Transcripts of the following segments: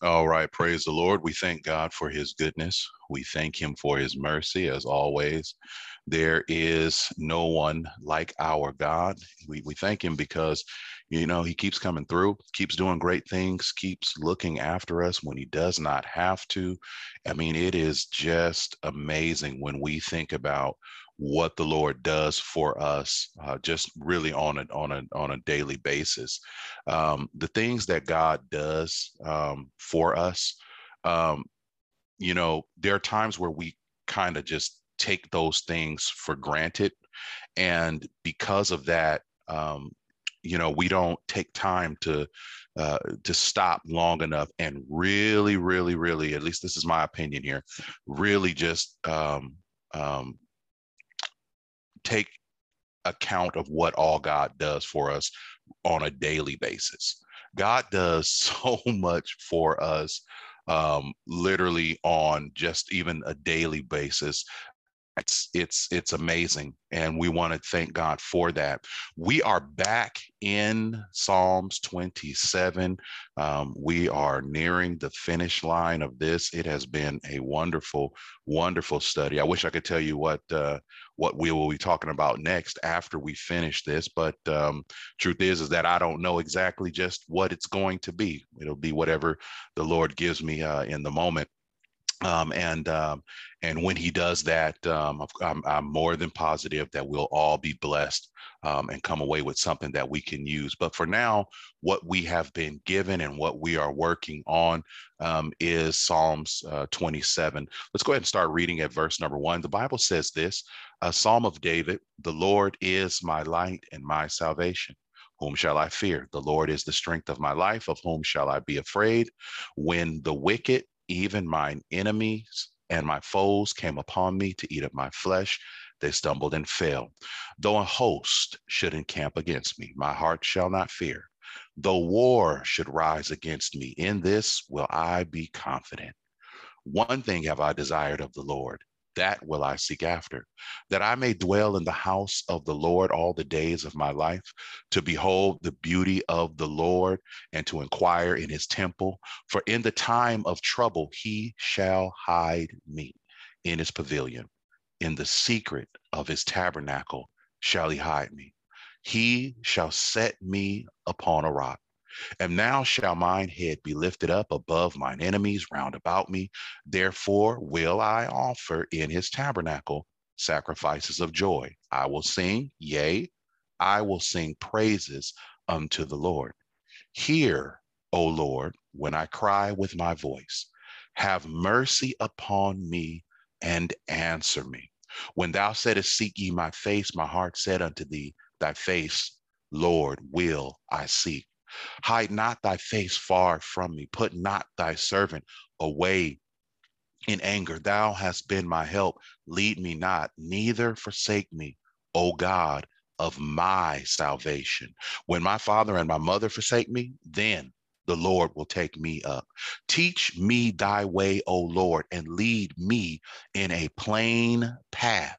All right, praise the Lord. We thank God for his goodness. We thank him for his mercy as always. There is no one like our God. We, we thank him because, you know, he keeps coming through, keeps doing great things, keeps looking after us when he does not have to. I mean, it is just amazing when we think about what the Lord does for us, uh, just really on a on a on a daily basis. Um, the things that God does um, for us, um, you know, there are times where we kind of just take those things for granted, and because of that, um, you know, we don't take time to uh, to stop long enough and really, really, really, at least this is my opinion here, really just um, um, take account of what all God does for us on a daily basis. God does so much for us, um, literally on just even a daily basis it's it's it's amazing and we want to thank god for that. We are back in psalms 27 um, we are nearing the finish line of this. It has been a wonderful wonderful study. I wish i could tell you what uh, what we will be talking about next after we finish this but um, truth is is that i don't know exactly just what it's going to be. It'll be whatever the lord gives me uh, in the moment um, and um, and when he does that, um, I'm, I'm, more than positive that we'll all be blessed um, and come away with something that we can use. But for now, what we have been given and what we are working on um, is Psalms uh, 27. Let's go ahead and start reading at verse number one. The Bible says this: a Psalm of David. The Lord is my light and my salvation. Whom shall I fear? The Lord is the strength of my life. Of whom shall I be afraid? When the wicked even mine enemies and my foes came upon me to eat up my flesh. They stumbled and fell. Though a host should encamp against me, my heart shall not fear. Though war should rise against me, in this will I be confident. One thing have I desired of the Lord, that will I seek after, that I may dwell in the house of the Lord all the days of my life, to behold the beauty of the Lord and to inquire in his temple. For in the time of trouble, he shall hide me in his pavilion. In the secret of his tabernacle shall he hide me. He shall set me upon a rock. And now shall mine head be lifted up above mine enemies round about me. Therefore will I offer in his tabernacle sacrifices of joy. I will sing, yea, I will sing praises unto the Lord. Hear, O Lord, when I cry with my voice. Have mercy upon me and answer me. When thou saidst, Seek ye my face, my heart said unto thee, Thy face, Lord, will I seek. Hide not thy face far from me. Put not thy servant away in anger. Thou hast been my help. Lead me not, neither forsake me, O God of my salvation. When my father and my mother forsake me, then the Lord will take me up. Teach me thy way, O Lord, and lead me in a plain path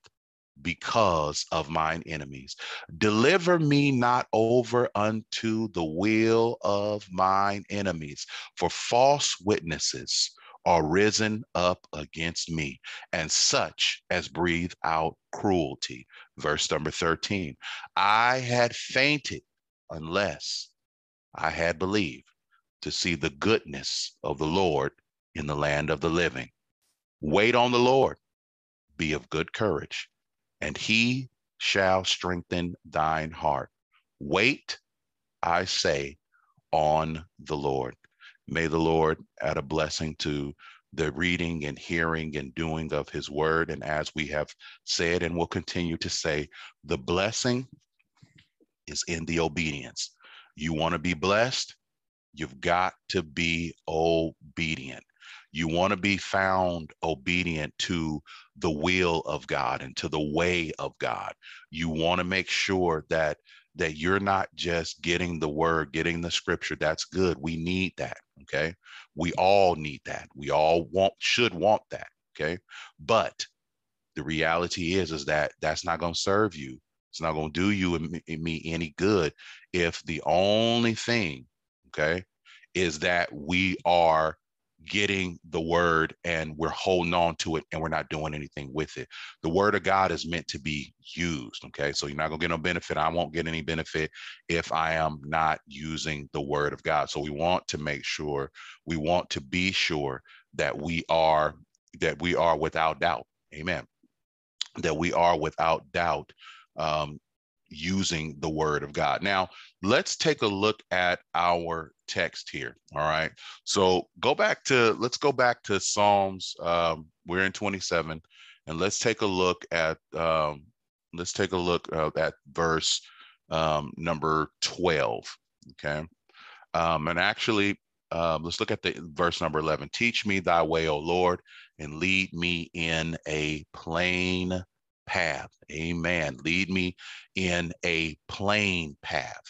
because of mine enemies. Deliver me not over unto the will of mine enemies, for false witnesses are risen up against me, and such as breathe out cruelty. Verse number 13 I had fainted unless I had believed to see the goodness of the Lord in the land of the living. Wait on the Lord, be of good courage and he shall strengthen thine heart. Wait, I say, on the Lord. May the Lord add a blessing to the reading and hearing and doing of his word. And as we have said and will continue to say, the blessing is in the obedience. You want to be blessed? You've got to be obedient. You want to be found obedient to the will of God and to the way of God. You want to make sure that that you're not just getting the word, getting the scripture. That's good. We need that. Okay. We all need that. We all want, should want that. Okay. But the reality is, is that that's not going to serve you. It's not going to do you and me any good if the only thing, okay, is that we are getting the word and we're holding on to it and we're not doing anything with it. The word of God is meant to be used. Okay. So you're not going to get no benefit. I won't get any benefit if I am not using the word of God. So we want to make sure, we want to be sure that we are, that we are without doubt. Amen. That we are without doubt um, using the word of God. Now, let's take a look at our text here. All right. So go back to, let's go back to Psalms. Um, we're in 27, and let's take a look at, um, let's take a look uh, at verse um, number 12. Okay. Um, and actually, uh, let's look at the verse number 11. Teach me thy way, O Lord, and lead me in a plain path. Amen. Lead me in a plain path.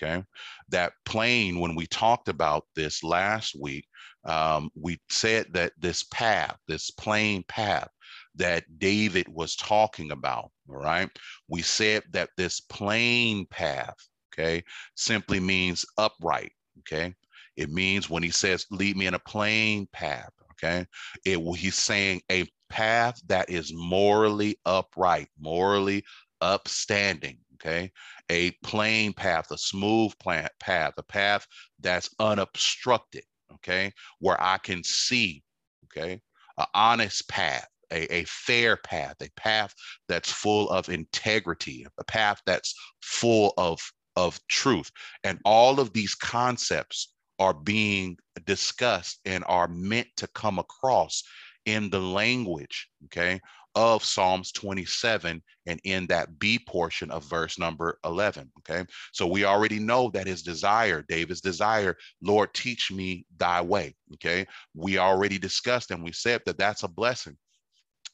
Okay. That plain, when we talked about this last week, um, we said that this path, this plain path that David was talking about, all right, we said that this plain path, okay, simply means upright. Okay. It means when he says, lead me in a plain path, okay, it he's saying a path that is morally upright, morally upstanding, okay? A plain path, a smooth path, a path that's unobstructed, okay? Where I can see, okay? An honest path, a, a fair path, a path that's full of integrity, a path that's full of, of truth. And all of these concepts are being discussed and are meant to come across in the language, okay, of Psalms 27 and in that B portion of verse number 11, okay? So we already know that his desire, David's desire, Lord, teach me thy way, okay? We already discussed and we said that that's a blessing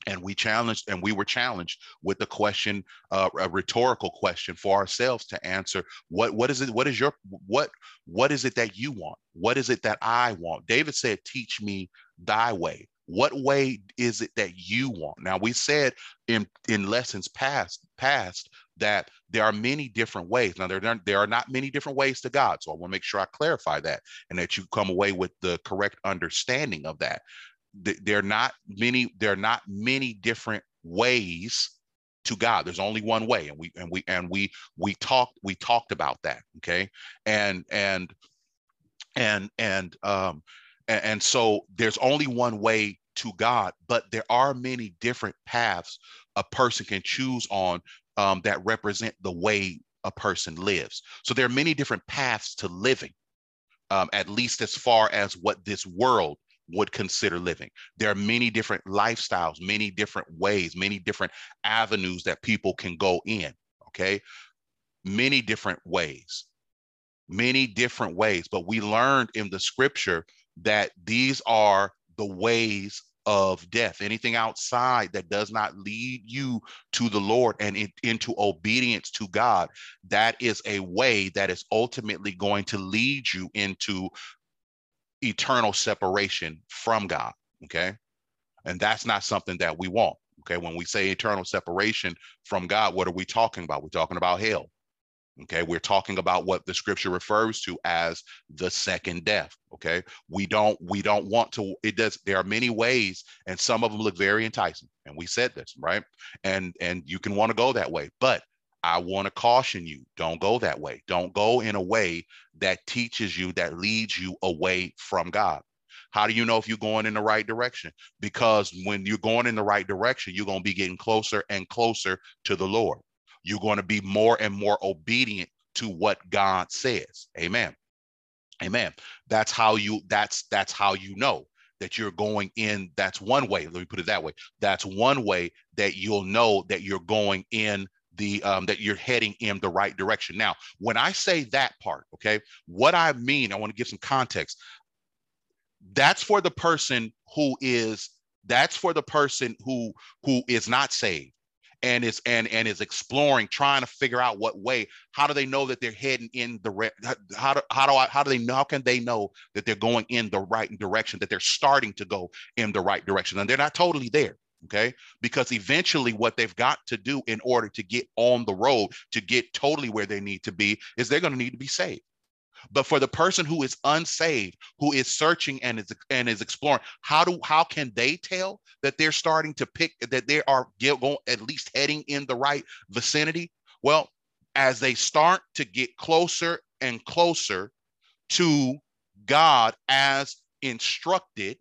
and we challenged and we were challenged with the question uh, a rhetorical question for ourselves to answer what what is it what is your what what is it that you want? What is it that i want? David said teach me thy way. What way is it that you want? Now we said in in lessons past past that there are many different ways. Now there, there are not many different ways to god so i want to make sure i clarify that and that you come away with the correct understanding of that there are not many there are not many different ways to God. There's only one way, and we and we and we we talked we talked about that. Okay, and and and and um and, and so there's only one way to God, but there are many different paths a person can choose on um, that represent the way a person lives. So there are many different paths to living, um, at least as far as what this world would consider living. There are many different lifestyles, many different ways, many different avenues that people can go in. Okay. Many different ways, many different ways. But we learned in the scripture that these are the ways of death. Anything outside that does not lead you to the Lord and in, into obedience to God, that is a way that is ultimately going to lead you into eternal separation from God. Okay. And that's not something that we want. Okay. When we say eternal separation from God, what are we talking about? We're talking about hell. Okay, we're talking about what the scripture refers to as the second death. Okay, we don't we don't want to. It does. There are many ways, and some of them look very enticing. And we said this right, and and you can want to go that way, but I want to caution you don't go that way. Don't go in a way that teaches you, that leads you away from God. How do you know if you're going in the right direction? Because when you're going in the right direction, you're going to be getting closer and closer to the Lord. You're going to be more and more obedient to what God says. Amen. Amen. That's how you that's that's how you know that you're going in that's one way let me put it that way that's one way that you'll know that you're going in the um, that you're heading in the right direction. Now, when I say that part, okay, what I mean, I want to give some context. That's for the person who is that's for the person who who is not saved and is and and is exploring trying to figure out what way how do they know that they're heading in the re- how do how do I how do they know how can they know that they're going in the right direction that they're starting to go in the right direction and they're not totally there okay because eventually what they've got to do in order to get on the road to get totally where they need to be is they're going to need to be saved But for the person who is unsaved, who is searching and is and is exploring, how do how can they tell that they're starting to pick that they are going at least heading in the right vicinity? Well, as they start to get closer and closer to God as instructed,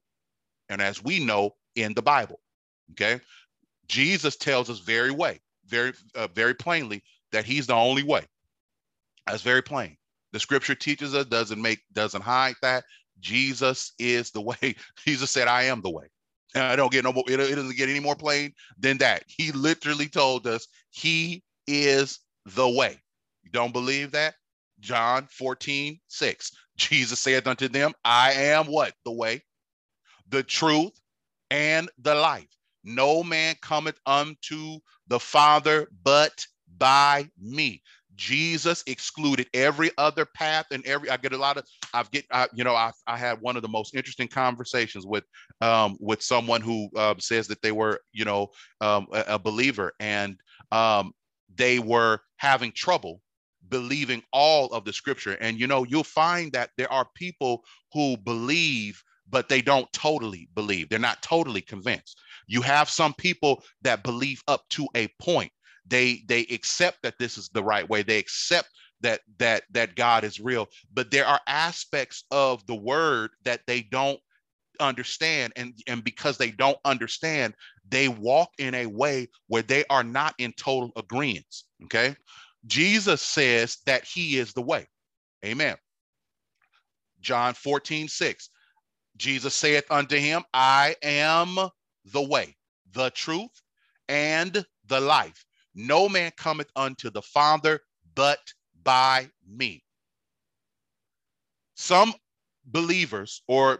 and as we know in the Bible. Okay, Jesus tells us very way, very uh, very plainly that He's the only way. That's very plain. The Scripture teaches us doesn't make doesn't hide that Jesus is the way. Jesus said, "I am the way." And I don't get no more. It, it doesn't get any more plain than that. He literally told us He is the way. You don't believe that? John 14, 6. Jesus said unto them, I am what? The way, the truth, and the life. No man cometh unto the Father but by me. Jesus excluded every other path and every I get a lot of I've get I, you know I I had one of the most interesting conversations with um with someone who uh, says that they were you know um a, a believer and um they were having trouble believing all of the scripture. And you know, you'll find that there are people who believe, but they don't totally believe. They're not totally convinced. You have some people that believe up to a point. They they accept that this is the right way. They accept that that that God is real, but there are aspects of the word that they don't understand. And and because they don't understand they walk in a way where they are not in total agreement okay? Jesus says that he is the way. Amen. John 14 6 jesus saith unto him i am the way the truth and the life. No man cometh unto the father but by me. Some believers or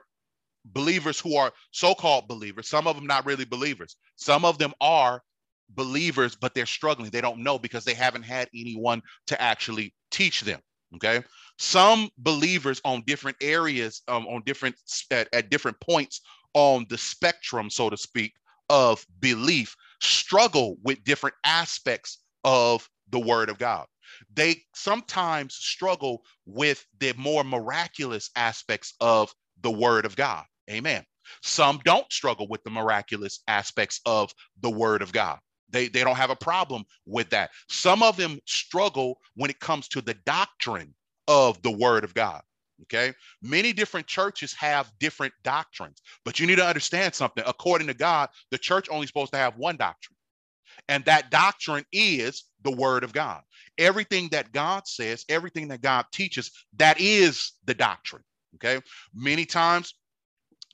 believers who are so-called believers some of them not really believers some of them are believers but they're struggling. They don't know because they haven't had anyone to actually teach them okay? Some believers on different areas um, on different at, at different points on the spectrum so to speak of belief struggle with different aspects of the word of god they sometimes struggle with the more miraculous aspects of the word of god Amen. Some don't struggle with the miraculous aspects of the word of God. They, they don't have a problem with that. Some of them struggle when it comes to the doctrine of the word of God. Okay. Many different churches have different doctrines, but you need to understand something. According to God, the church only supposed to have one doctrine. And that doctrine is the word of God. Everything that God says, everything that God teaches, that is the doctrine. Okay. Many times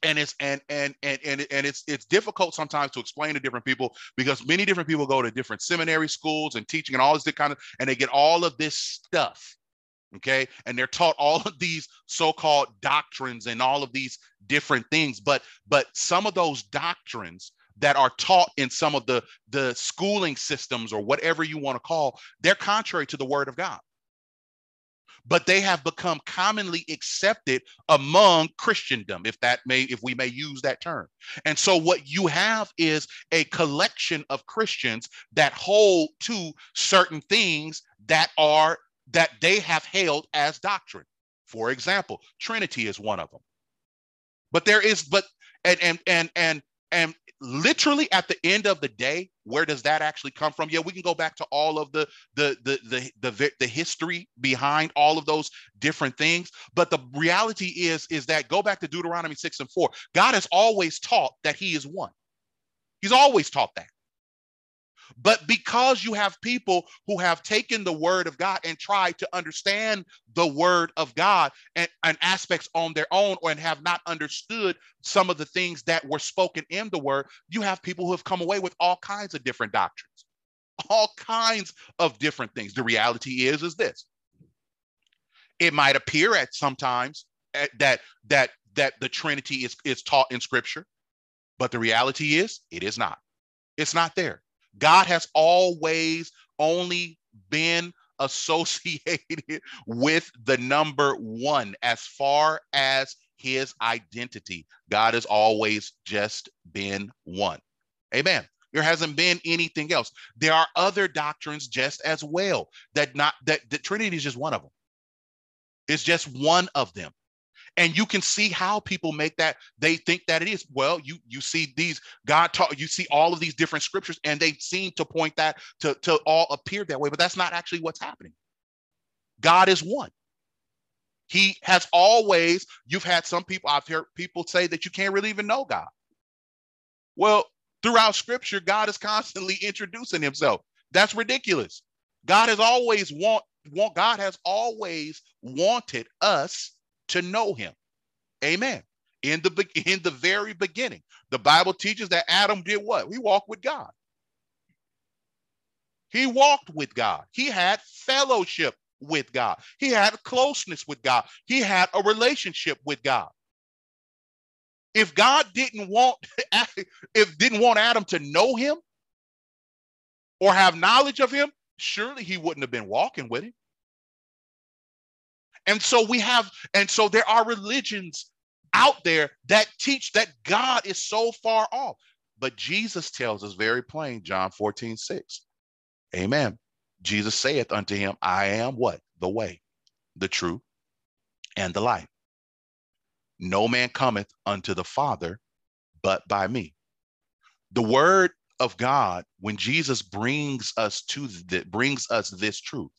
and it's and and and and, and it's it's difficult sometimes to explain to different people because many different people go to different seminary schools and teaching and all this kind of and they get all of this stuff okay and they're taught all of these so-called doctrines and all of these different things but but some of those doctrines that are taught in some of the the schooling systems or whatever you want to call they're contrary to the word of god but they have become commonly accepted among Christendom, if that may, if we may use that term. And so what you have is a collection of Christians that hold to certain things that are that they have held as doctrine. For example, Trinity is one of them. But there is, but and and and and and literally at the end of the day where does that actually come from? Yeah we can go back to all of the the the the the, the history behind all of those different things. But the reality is is that go back to deuteronomy 6 and 4 god has always taught that he is one. He's always taught that but because you have people who have taken the word of God and tried to understand the word of God and, and, aspects on their own and have not understood some of the things that were spoken in the word, you have people who have come away with all kinds of different doctrines, all kinds of different things. The reality is, is this. It might appear at sometimes eh, that that that the Trinity is, is taught in scripture, but the reality is it is not. It's not there. God has always only been associated with the number one as far as his identity. God has always just been one. Amen. There hasn't been anything else. There are other doctrines just as well that not that the Trinity is just one of them. It's just one of them. And you can see how people make that they think that it is. Well, you you see these God taught you see all of these different scriptures, and they seem to point that to, to all appear that way, but that's not actually what's happening. God is one. He has always, you've had some people, I've heard people say that you can't really even know God. Well, throughout scripture, God is constantly introducing himself. That's ridiculous. God has always want, want God has always wanted us to know him. Amen. In the in the very beginning, the Bible teaches that Adam did what? He walked with God. He walked with God. He had fellowship with God. He had closeness with God. He had a relationship with God. If God didn't want if didn't want Adam to know him or have knowledge of him, surely he wouldn't have been walking with him. And so we have and so there are religions out there that teach that God is so far off. But Jesus tells us very plain, John 14, 6. Amen. Jesus saith unto him, I am what? The way, the truth, and the life. No man cometh unto the Father but by me. The word of God, when Jesus brings us to that brings us this truth.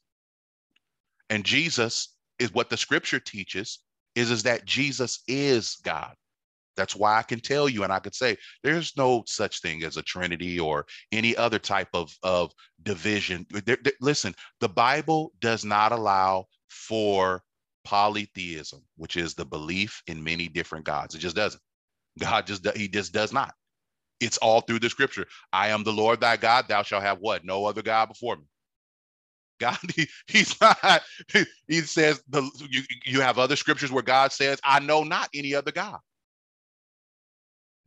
And Jesus is what the scripture teaches is, is that Jesus is God. That's why I can tell you and I could say there's no such thing as a Trinity or any other type of, of division. There, there, listen, the Bible does not allow for polytheism, which is the belief in many different gods. It just doesn't. God just he just does not. It's all through the scripture. I am the Lord thy God, thou shalt have what? No other God before me. God, he, he's not, he says the you, you have other scriptures where God says, I know not any other God.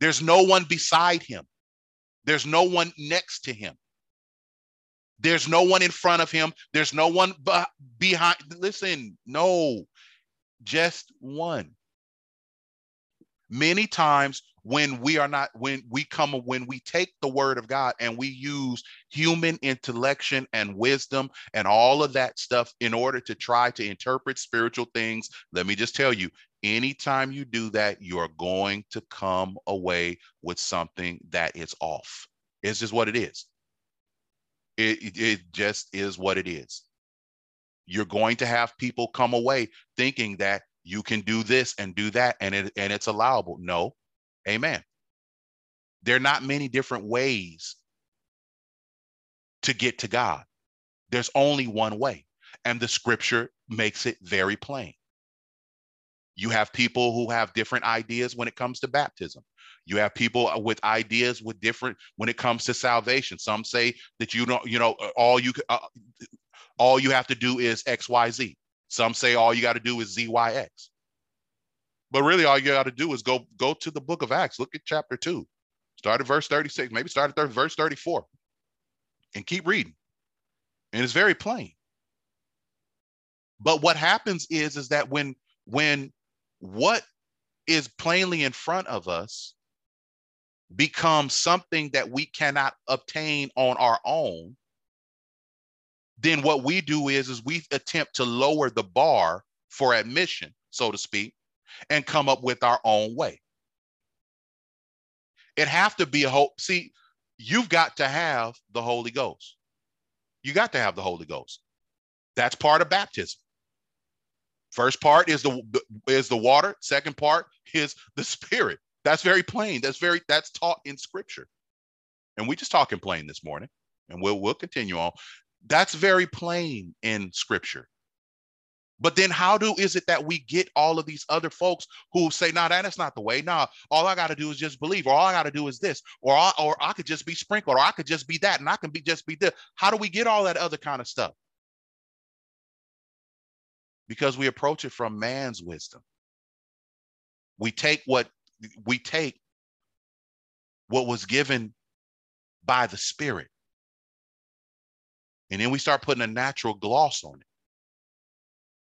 There's no one beside him. There's no one next to him. There's no one in front of him. There's no one behind. Listen, no, just one. Many times when we are not, when we come, when we take the word of God and we use human intellection and wisdom and all of that stuff in order to try to interpret spiritual things, let me just tell you, anytime you do that, you're going to come away with something that is off. It's just what it is. It, it just is what it is. You're going to have people come away thinking that you can do this and do that and it and it's allowable. No. Amen. There are not many different ways to get to God. There's only one way. And the scripture makes it very plain. You have people who have different ideas when it comes to baptism. You have people with ideas with different when it comes to salvation. Some say that you don't, you know, all you uh, all you have to do is X, Y, Z. Some say all you got to do is Z, Y, X. But really, all you got to do is go go to the book of Acts. Look at chapter two, start at verse thirty six, maybe start at verse thirty four, and keep reading. And it's very plain. But what happens is is that when when what is plainly in front of us becomes something that we cannot obtain on our own, then what we do is, is we attempt to lower the bar for admission, so to speak, and come up with our own way. It have to be a hope. See, you've got to have the Holy Ghost. You got to have the Holy Ghost. That's part of baptism. First part is the is the water. Second part is the spirit. That's very plain. That's very that's taught in scripture. And we just talking plain this morning, and we'll we'll continue on. That's very plain in scripture. But then how do is it that we get all of these other folks who say, nah, that's not the way. No, nah, all I got to do is just believe, or all I got to do is this, or I, or I could just be sprinkled, or I could just be that, and I can be just be this. How do we get all that other kind of stuff? because we approach it from man's wisdom. We take what we take what was given by the spirit. And then we start putting a natural gloss on it.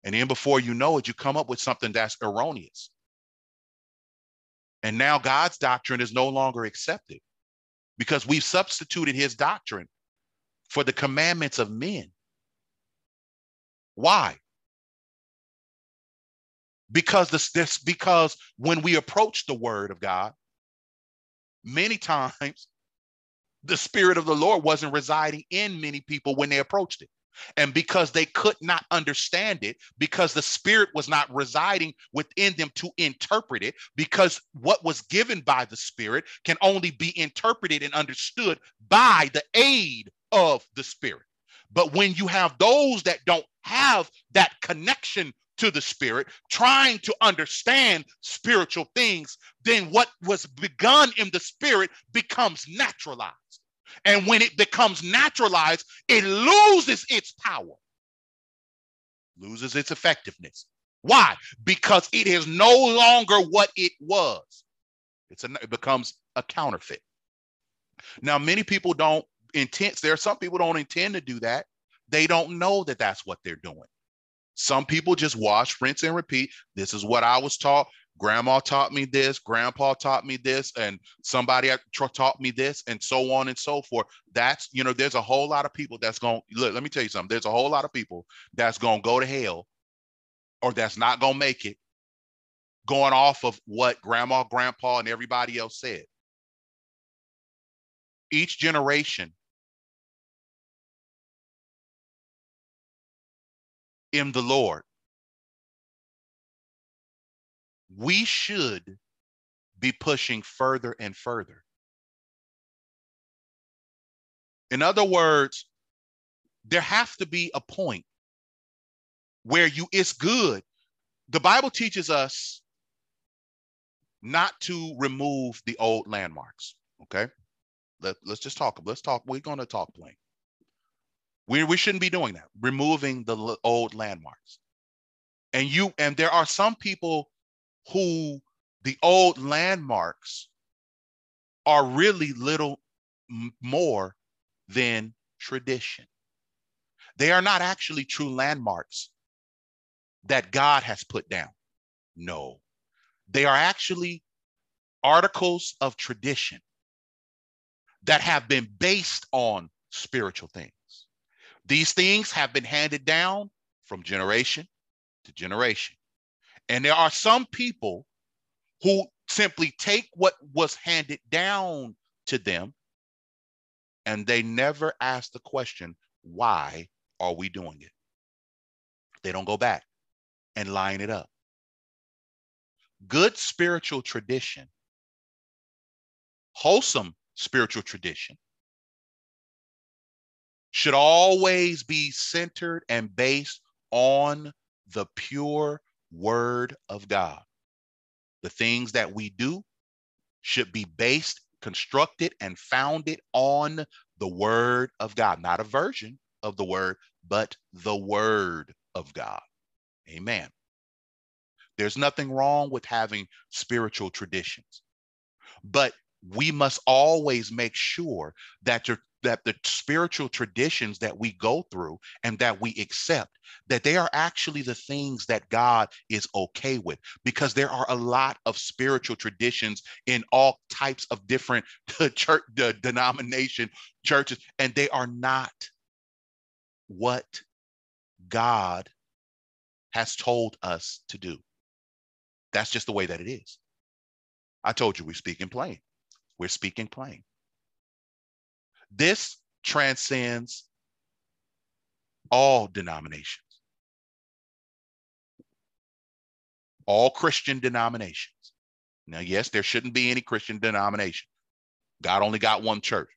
And then before you know it, you come up with something that's erroneous. And now God's doctrine is no longer accepted because we've substituted his doctrine for the commandments of men. Why? because this, this because when we approach the word of God, many times the spirit of the Lord wasn't residing in many people when they approached it. And because they could not understand it, because the Spirit was not residing within them to interpret it, because what was given by the Spirit can only be interpreted and understood by the aid of the Spirit. But when you have those that don't have that connection to the Spirit, trying to understand spiritual things, then what was begun in the Spirit becomes naturalized. And when it becomes naturalized, it loses its power, loses its effectiveness. Why? Because it is no longer what it was. It's a, it becomes a counterfeit. Now, many people don't intend, there are some people don't intend to do that. They don't know that that's what they're doing. Some people just wash, rinse, and repeat. This is what I was taught grandma taught me this grandpa taught me this and somebody taught me this and so on and so forth. That's you know there's a whole lot of people that's going look let me tell you something. There's a whole lot of people that's going to go to hell or that's not going to make it going off of what grandma grandpa and everybody else said. Each generation in the lord we should be pushing further and further. In other words, there have to be a point where you it's good. The Bible teaches us not to remove the old landmarks. Okay. Let, let's just talk. Let's talk. We're going to talk plain. We, we shouldn't be doing that, removing the old landmarks. And you and there are some people who the old landmarks are really little more than tradition. They are not actually true landmarks that God has put down. No, they are actually articles of tradition that have been based on spiritual things. These things have been handed down from generation to generation. And there are some people who simply take what was handed down to them and they never ask the question, why are we doing it? They don't go back and line it up. Good spiritual tradition, wholesome spiritual tradition, should always be centered and based on the pure word of God. The things that we do should be based, constructed, and founded on the word of God, not a version of the word, but the word of God. Amen. There's nothing wrong with having spiritual traditions, but we must always make sure that your that the spiritual traditions that we go through and that we accept that they are actually the things that God is okay with because there are a lot of spiritual traditions in all types of different church the denomination churches and they are not what God has told us to do. That's just the way that it is. I told you we speak in plain. We're speaking plain. This transcends all denominations, all Christian denominations. Now, yes, there shouldn't be any Christian denomination. God only got one church.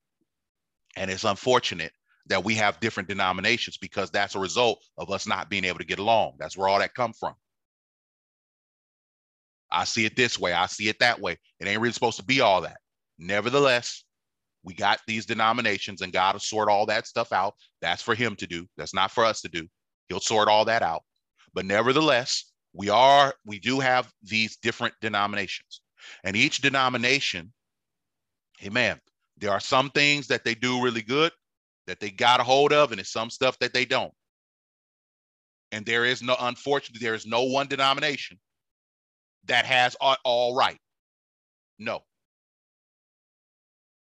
And it's unfortunate that we have different denominations because that's a result of us not being able to get along. That's where all that come from. I see it this way. I see it that way. It ain't really supposed to be all that. Nevertheless, we got these denominations and God will sort all that stuff out. That's for him to do. That's not for us to do. He'll sort all that out. But nevertheless, we are, we do have these different denominations. And each denomination, amen, there are some things that they do really good that they got a hold of, and it's some stuff that they don't. And there is no, unfortunately, there is no one denomination that has all, all right. No,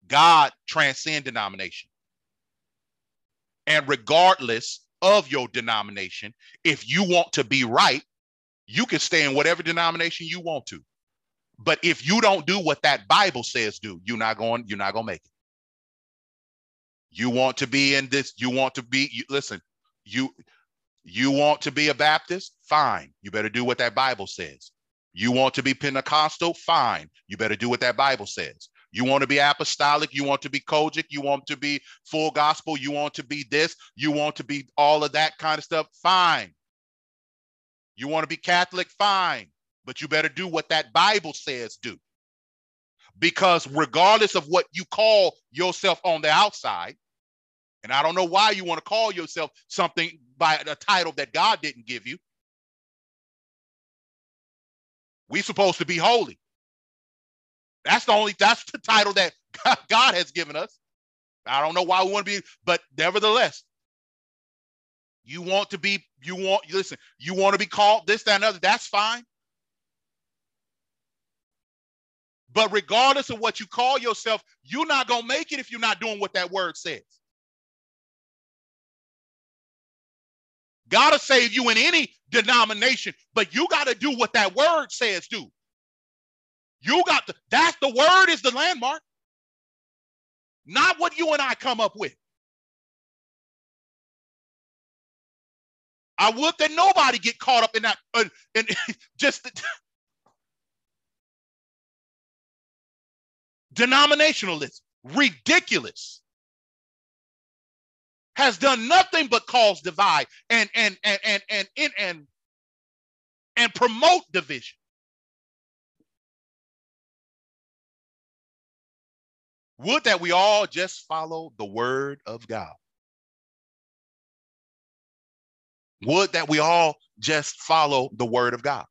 God transcend denomination. And regardless of your denomination, if you want to be right, You can stay in whatever denomination you want to. But if you don't do what that Bible says do, you're not going, you're not going to make it. You want to be in this, you want to be, you, listen, you you want to be a Baptist? Fine. You better do what that Bible says. You want to be Pentecostal? Fine. You better do what that Bible says. You want to be apostolic? You want to be COGIC? You want to be full gospel? You want to be this? You want to be all of that kind of stuff? Fine. You want to be Catholic? Fine. But you better do what that Bible says do. Because regardless of what you call yourself on the outside, and I don't know why you want to call yourself something by a title that God didn't give you. We're supposed to be holy. That's the only that's the title that God has given us. I don't know why we want to be, but nevertheless, you want to be, you want, listen, you want to be called this, that, and other. That's fine. But regardless of what you call yourself, you're not going to make it if you're not doing what that word says. God will save you in any denomination, but you got to do what that word says do. You got to, that's the word is the landmark, not what you and I come up with. I would that nobody get caught up in that, uh, and just denominationalism, ridiculous has done nothing but cause divide and and and and and and and, and promote division. Would that we all just follow the word of God. Would that we all just follow the word of God.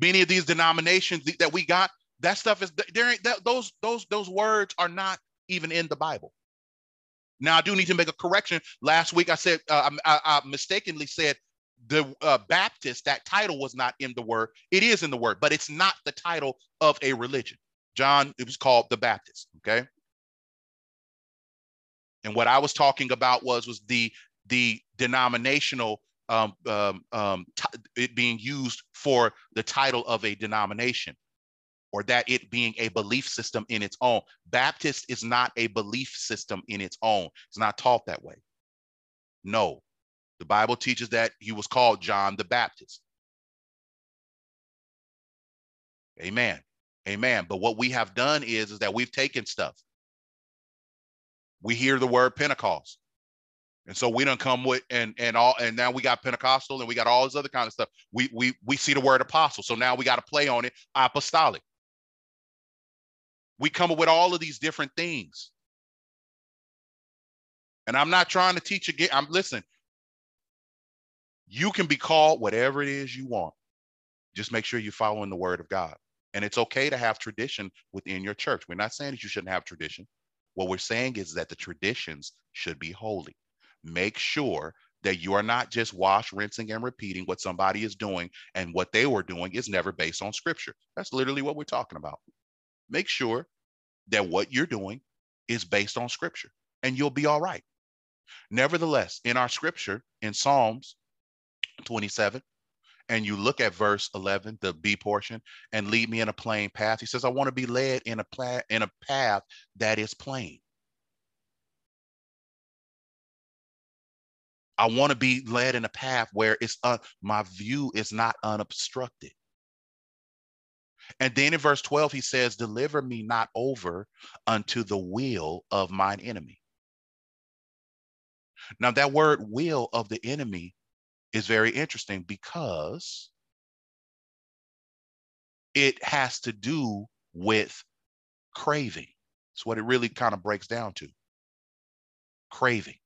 Many of these denominations that we got, that stuff is there. That, those those those words are not even in the Bible. Now, I do need to make a correction. Last week, I said uh, I, I, mistakenly said the uh, Baptist. That title was not in the word. It is in the word, but it's not the title of a religion. John, it was called the Baptist. Okay. And what I was talking about was was the the denominational um, um, um, it being used for the title of a denomination or that it being a belief system in its own. Baptist is not a belief system in its own. It's not taught that way. No, the Bible teaches that he was called John the Baptist. Amen. Amen. But what we have done is, is that we've taken stuff. We hear the word Pentecost. And so we don't come with and and all and now we got Pentecostal and we got all this other kind of stuff. We we we see the word apostle. So now we got to play on it apostolic. We come up with all of these different things. And I'm not trying to teach again. I'm listen. You can be called whatever it is you want. Just make sure you're following the word of God. And it's okay to have tradition within your church. We're not saying that you shouldn't have tradition. What we're saying is that the traditions should be holy. Make sure that you are not just wash, rinsing, and repeating what somebody is doing, and what they were doing is never based on scripture. That's literally what we're talking about make sure that what you're doing is based on scripture and you'll be all right. Nevertheless, in our scripture in Psalms 27, and you look at verse 11, the B portion, and lead me in a plain path. He says, I want to be led in a, pla- in a path that is plain. I want to be led in a path where it's uh, my view is not unobstructed. And then in verse 12, he says, Deliver me not over unto the will of mine enemy. Now, that word will of the enemy is very interesting because it has to do with craving. It's what it really kind of breaks down to craving.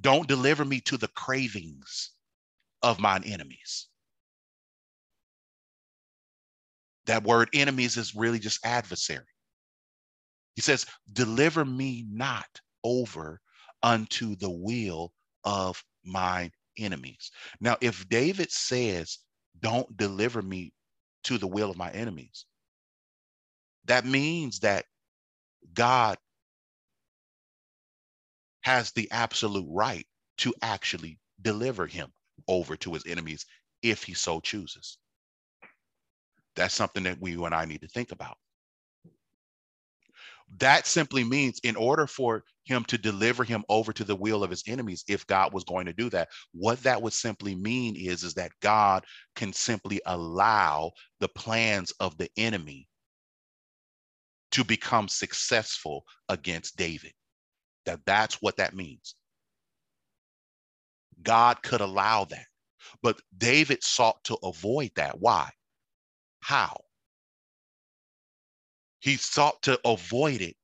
Don't deliver me to the cravings of mine enemies. That word enemies is really just adversary. He says, Deliver me not over unto the will of mine enemies. Now, if David says, Don't deliver me to the will of my enemies, that means that God has the absolute right to actually deliver him over to his enemies if he so chooses. That's something that we, and I need to think about. That simply means, in order for him to deliver him over to the will of his enemies, if God was going to do that, what that would simply mean is, is that God can simply allow the plans of the enemy to become successful against David. That that's what that means. God could allow that. But David sought to avoid that. Why? How? He sought to avoid it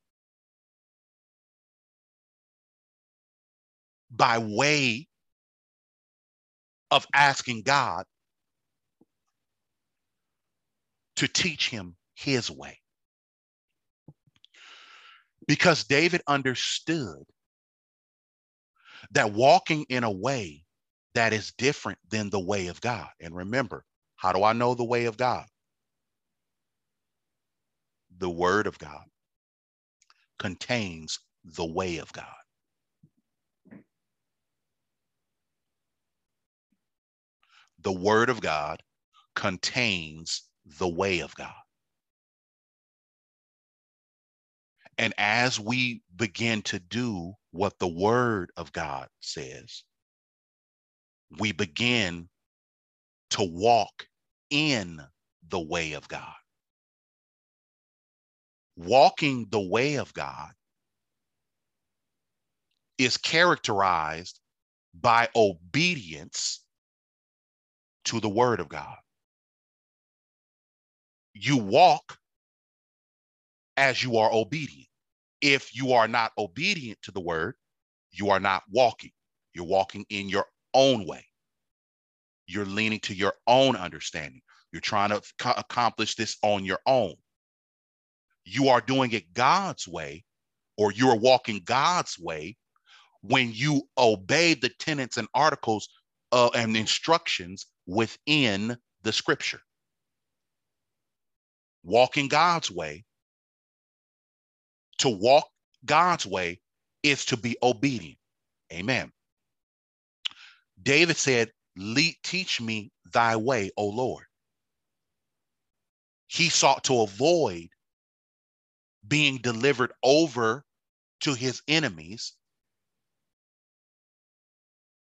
by way of asking God to teach him his way. Because David understood that walking in a way that is different than the way of God. And remember, how do I know the way of God? The word of God contains the way of God. The word of God contains the way of God. And as we begin to do what the word of God says, we begin to walk in the way of God. Walking the way of God is characterized by obedience to the word of God. You walk as you are obedient if you are not obedient to the word, you are not walking. You're walking in your own way. You're leaning to your own understanding. You're trying to accomplish this on your own. You are doing it God's way, or you are walking God's way when you obey the tenets and articles uh, and instructions within the scripture. Walking God's way to walk God's way is to be obedient. Amen. David said, teach me thy way, O Lord. He sought to avoid being delivered over to his enemies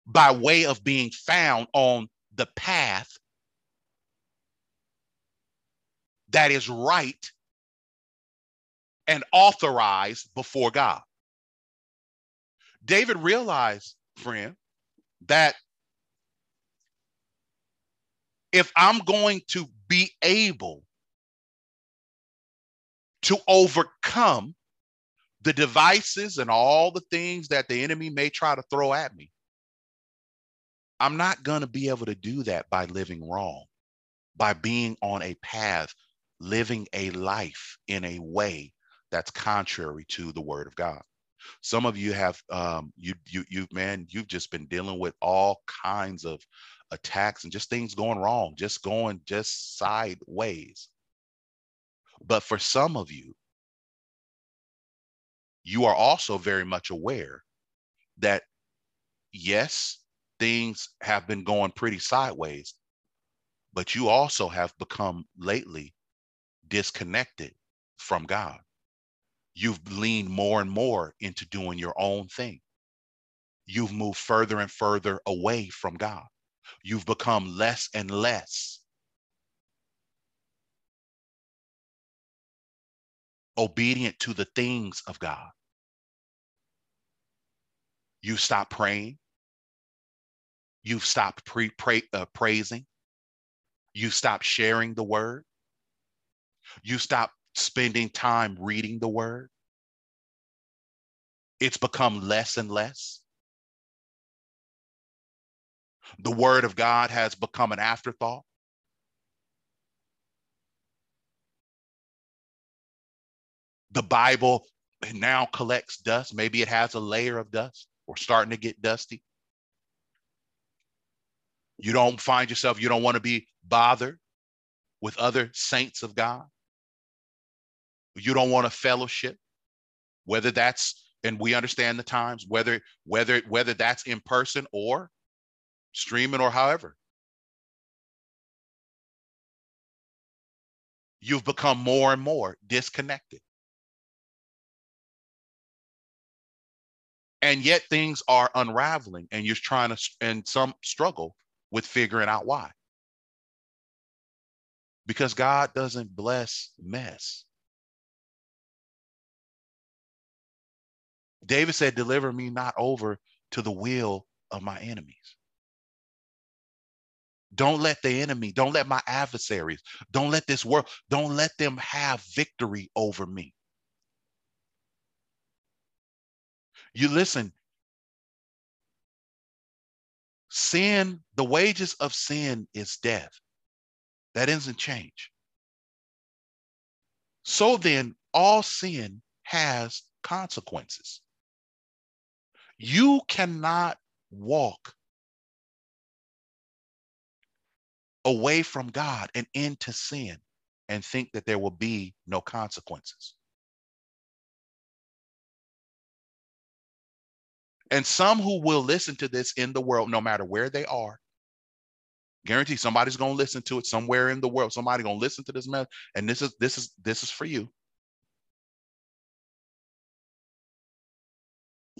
by way of being found on the path that is right and authorized before God. David realized, friend, that if I'm going to be able to overcome the devices and all the things that the enemy may try to throw at me, I'm not going to be able to do that by living wrong, by being on a path, living a life in a way that's contrary to the word of God. Some of you have um, you you you man, you've just been dealing with all kinds of attacks and just things going wrong, just going just sideways. But for some of you, you are also very much aware that yes, things have been going pretty sideways, but you also have become lately disconnected from God you've leaned more and more into doing your own thing. You've moved further and further away from God. You've become less and less obedient to the things of God. You stop praying. You've stopped pre- pray, uh, praising. You stop sharing the word. You stop spending time reading the word. It's become less and less. The word of God has become an afterthought. The Bible now collects dust. Maybe it has a layer of dust or starting to get dusty. You don't find yourself, you don't want to be bothered with other saints of God you don't want a fellowship, whether that's and we understand the times, whether whether whether that's in person or streaming or however. You've become more and more disconnected. And yet things are unraveling and you're trying to and some struggle with figuring out why. Because God doesn't bless mess. David said, Deliver me not over to the will of my enemies. Don't let the enemy, don't let my adversaries, don't let this world, don't let them have victory over me. You listen, sin, the wages of sin is death. That doesn't change. So then, all sin has consequences. You cannot walk away from God and into sin and think that there will be no consequences. And some who will listen to this in the world, no matter where they are, guarantee somebody's going to listen to it somewhere in the world. Somebody going to listen to this message, and this is this is this is for you.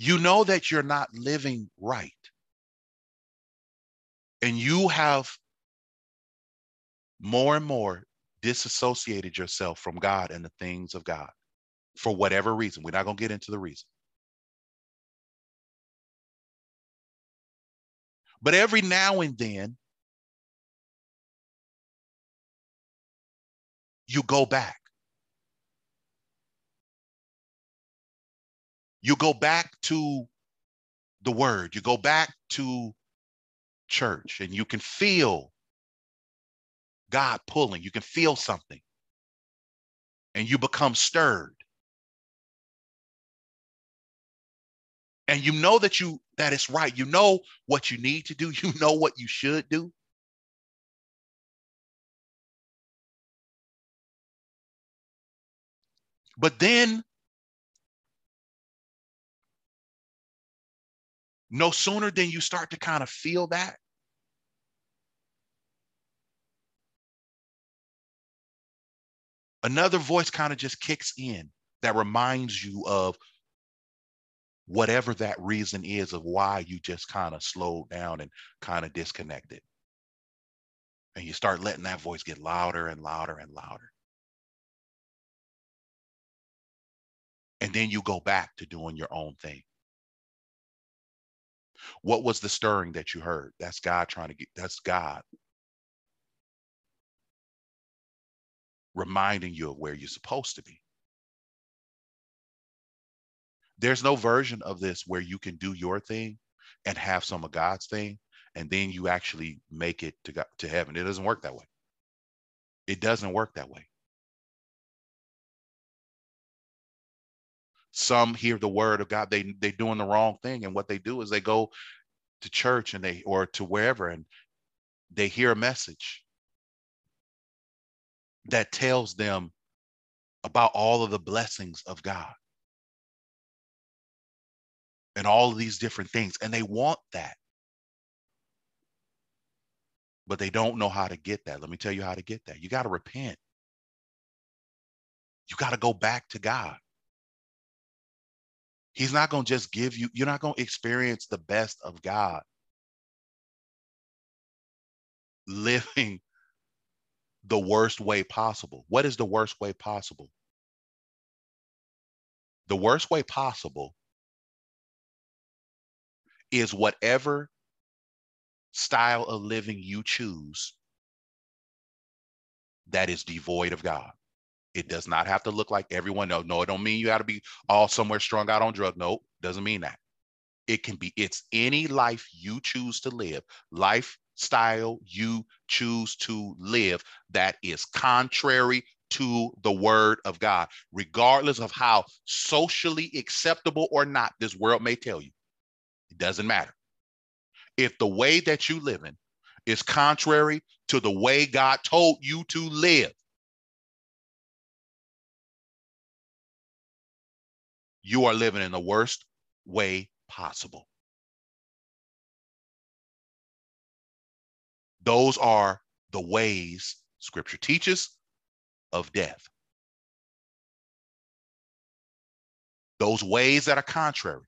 you know that you're not living right. And you have more and more disassociated yourself from God and the things of God for whatever reason. We're not going to get into the reason. But every now and then, you go back. you go back to the word, you go back to church, and you can feel God pulling, you can feel something, and you become stirred. And you know that you that it's right. You know what you need to do, you know what you should do. But then no sooner than you start to kind of feel that, another voice kind of just kicks in that reminds you of whatever that reason is of why you just kind of slowed down and kind of disconnected. And you start letting that voice get louder and louder and louder. And then you go back to doing your own thing. What was the stirring that you heard? That's God trying to get, that's God reminding you of where you're supposed to be. There's no version of this where you can do your thing and have some of God's thing, and then you actually make it to, God, to heaven. It doesn't work that way. It doesn't work that way. some hear the word of God, they they're doing the wrong thing, and what they do is they go to church and they or to wherever and they hear a message that tells them about all of the blessings of God and all of these different things, and they want that. But they don't know how to get that. Let me tell you how to get that. You got to repent. You got to go back to God. He's not going to just give you, you're not going to experience the best of God living the worst way possible. What is the worst way possible? The worst way possible is whatever style of living you choose that is devoid of God. It does not have to look like everyone. No, no, it don't mean you got to be all somewhere strung out on drug. No, doesn't mean that. It can be, it's any life you choose to live, lifestyle you choose to live that is contrary to the word of God, regardless of how socially acceptable or not this world may tell you. It doesn't matter. If the way that you live in is contrary to the way God told you to live, you are living in the worst way possible. Those are the ways scripture teaches of death. Those ways that are contrary.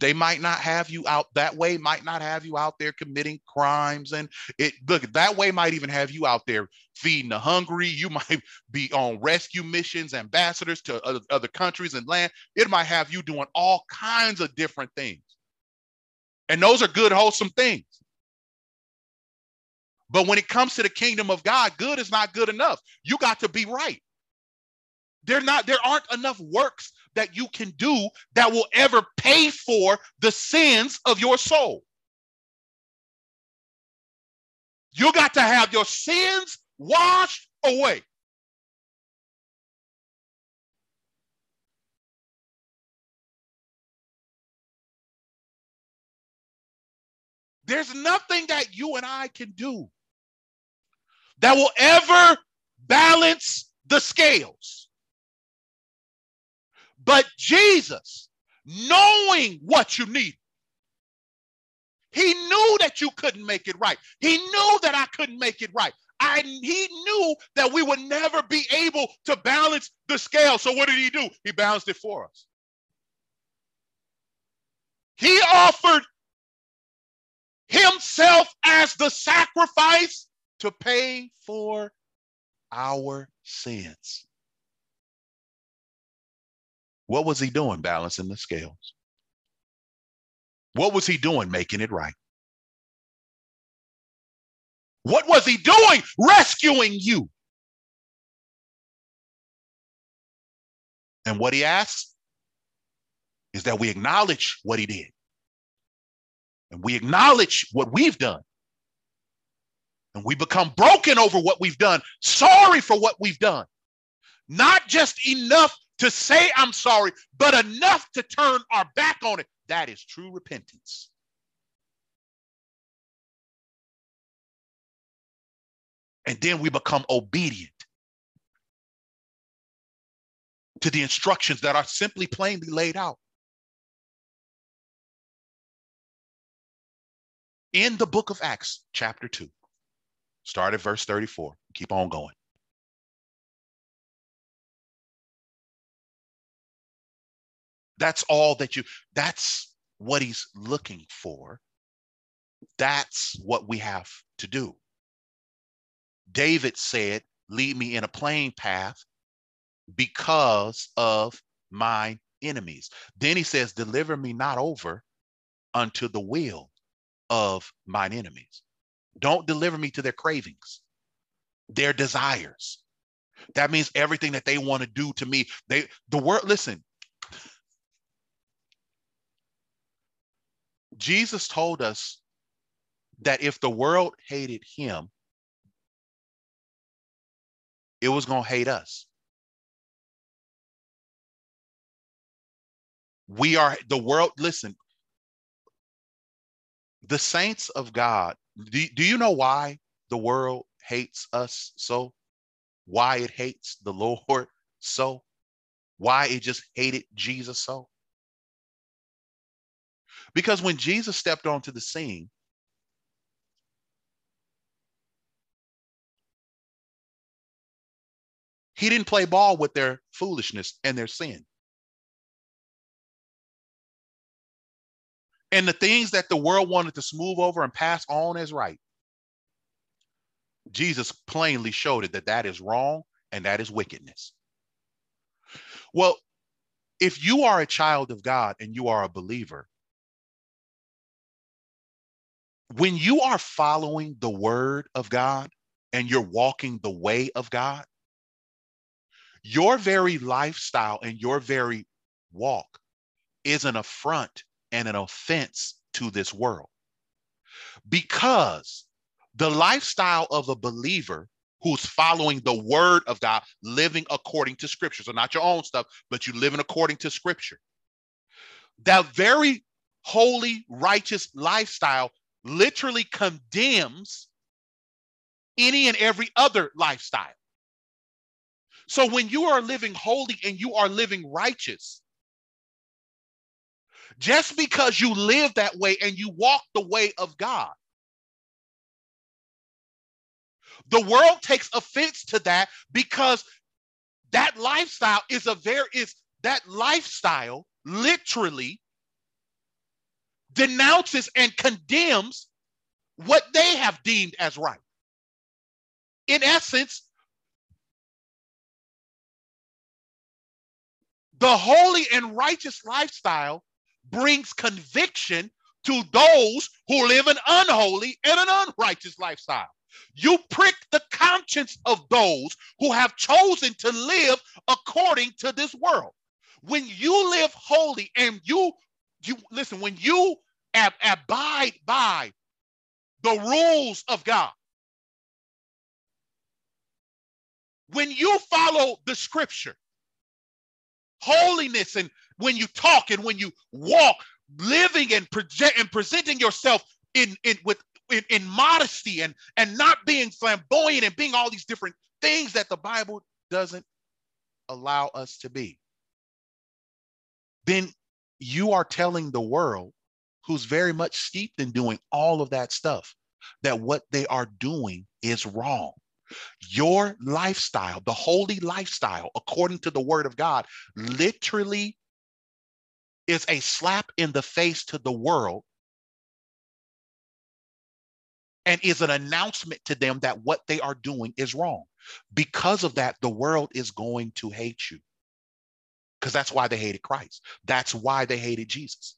They might not have you out that way, might not have you out there committing crimes. And it look that way might even have you out there feeding the hungry. You might be on rescue missions, ambassadors to other, other countries and land. It might have you doing all kinds of different things. And those are good, wholesome things. But when it comes to the kingdom of God, good is not good enough. You got to be right. There not there aren't enough works that you can do that will ever pay for the sins of your soul. You got to have your sins washed away. There's nothing that you and I can do that will ever balance the scales. But Jesus, knowing what you need, he knew that you couldn't make it right. He knew that I couldn't make it right. I, he knew that we would never be able to balance the scale. So what did he do? He balanced it for us. He offered himself as the sacrifice to pay for our sins. What was he doing? Balancing the scales. What was he doing? Making it right. What was he doing? Rescuing you. And what he asks is that we acknowledge what he did. And we acknowledge what we've done. And we become broken over what we've done, sorry for what we've done. Not just enough to say I'm sorry, but enough to turn our back on it. That is true repentance. And then we become obedient to the instructions that are simply plainly laid out. In the book of Acts, chapter 2, start at verse 34, keep on going. That's all that you, that's what he's looking for. That's what we have to do. David said, Lead me in a plain path because of my enemies. Then he says, Deliver me not over unto the will of mine enemies. Don't deliver me to their cravings, their desires. That means everything that they want to do to me. They the word, listen, Jesus told us that if the world hated him, it was going to hate us. We are the world. Listen, the saints of God. Do, do you know why the world hates us so? Why it hates the Lord so? Why it just hated Jesus so? Because when Jesus stepped onto the scene, he didn't play ball with their foolishness and their sin. And the things that the world wanted to smooth over and pass on as right, Jesus plainly showed it that that is wrong and that is wickedness. Well, if you are a child of God and you are a believer, when you are following the word of God and you're walking the way of God, your very lifestyle and your very walk is an affront and an offense to this world. Because the lifestyle of a believer who's following the word of God, living according to scripture, so not your own stuff, but you living according to scripture. That very holy, righteous lifestyle literally condemns any and every other lifestyle. So when you are living holy and you are living righteous, just because you live that way and you walk the way of God, the world takes offense to that because that lifestyle is a very is that lifestyle literally denounces and condemns what they have deemed as right. In essence, the holy and righteous lifestyle brings conviction to those who live an unholy and an unrighteous lifestyle. You prick the conscience of those who have chosen to live according to this world. When you live holy and you you listen, when you ab- abide by the rules of God, when you follow the scripture, holiness and when you talk and when you walk, living and present and presenting yourself in, in with in, in modesty and and not being flamboyant and being all these different things that the Bible doesn't allow us to be. Then you are telling the world who's very much steeped in doing all of that stuff that what they are doing is wrong. Your lifestyle, the holy lifestyle, according to the word of God, literally is a slap in the face to the world and is an announcement to them that what they are doing is wrong. Because of that, the world is going to hate you. Because that's why they hated Christ. That's why they hated Jesus.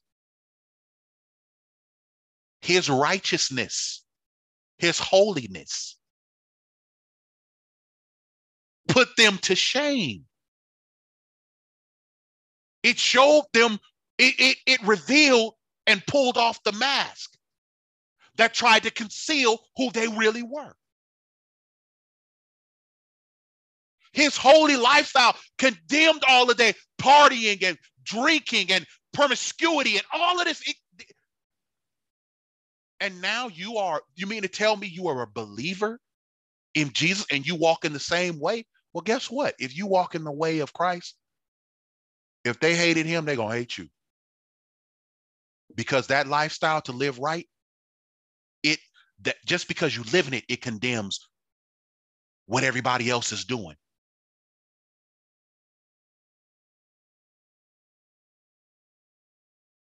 His righteousness, his holiness put them to shame. It showed them, it, it, it revealed and pulled off the mask that tried to conceal who they really were. His holy lifestyle condemned all of their partying and drinking and promiscuity and all of this. And now you are, you mean to tell me you are a believer in Jesus and you walk in the same way? Well, guess what? If you walk in the way of Christ, if they hated him, they're going to hate you. Because that lifestyle to live right it that just because you live in it, it condemns what everybody else is doing.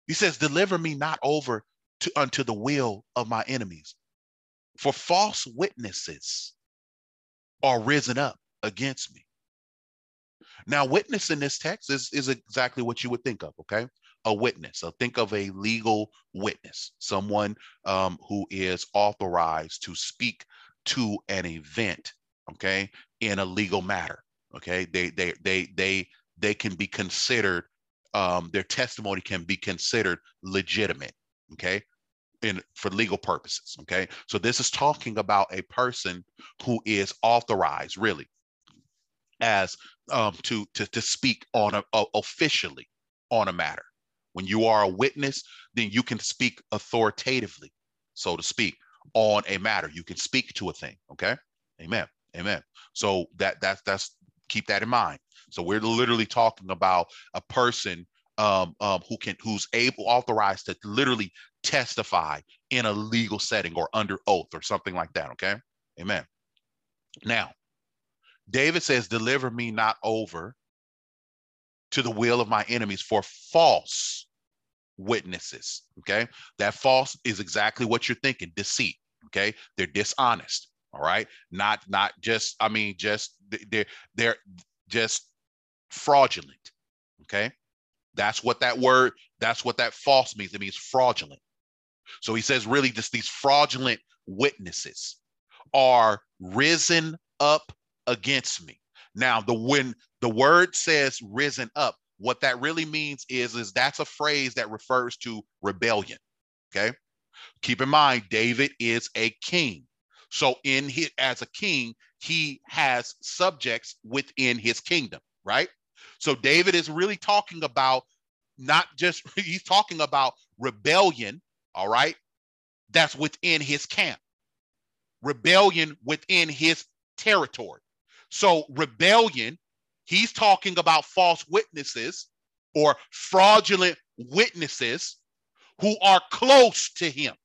He says, Deliver me not over to unto the will of my enemies. For false witnesses are risen up against me. Now, witness in this text is, is exactly what you would think of, okay? a witness. So think of a legal witness, someone um, who is authorized to speak to an event, okay, in a legal matter. Okay, they they they they they can be considered. Um, their testimony can be considered legitimate. Okay, in for legal purposes. Okay, so this is talking about a person who is authorized, really, as um, to to to speak on a, a officially on a matter. When you are a witness, then you can speak authoritatively, so to speak, on a matter. You can speak to a thing. Okay. Amen. Amen. So that that's that's keep that in mind. So we're literally talking about a person um, um, who can who's able authorized to literally testify in a legal setting or under oath or something like that. Okay. Amen. Now, David says, "Deliver me not over to the will of my enemies for false witnesses. Okay. That false is exactly what you're thinking deceit. Okay. They're dishonest. All right. Not, not just, I mean, just they're, they're just fraudulent. Okay. That's what that word, that's what that false means. It means fraudulent. So he says, really, just these fraudulent witnesses are risen up against me. Now, the when the word says risen up, what that really means is, is that's a phrase that refers to rebellion. Okay. Keep in mind, David is a king. So in his as a king, he has subjects within his kingdom, right? So David is really talking about not just he's talking about rebellion, all right? That's within his camp. Rebellion within his territory. So rebellion he's talking about false witnesses or fraudulent witnesses who are close to him.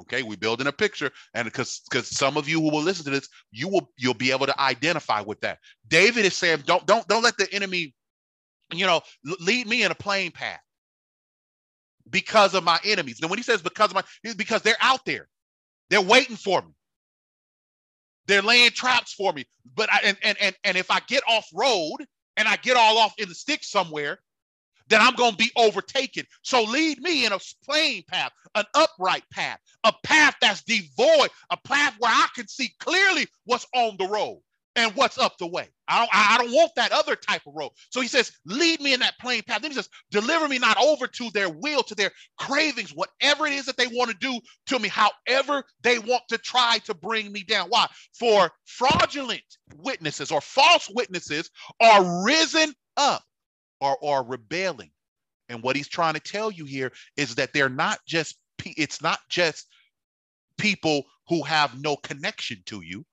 Okay, we building a picture, and because because some of you who will listen to this, you will you'll be able to identify with that. David is saying, don't don't don't let the enemy, you know, lead me in a plain path because of my enemies. And when he says because of my, because they're out there, they're waiting for me. They're laying traps for me. But I, and and and and if I get off road and I get all off in the sticks somewhere, then I'm going to be overtaken. So lead me in a plain path, an upright path, a path that's devoid, a path where I can see clearly what's on the road and what's up the way. I don't, I don't want that other type of road. So he says, lead me in that plain path. Then he says, deliver me not over to their will, to their cravings, whatever it is that they want to do to me, however they want to try to bring me down. Why? For fraudulent witnesses or false witnesses are risen up or are rebelling. And what he's trying to tell you here is that they're not just, it's not just people who have no connection to you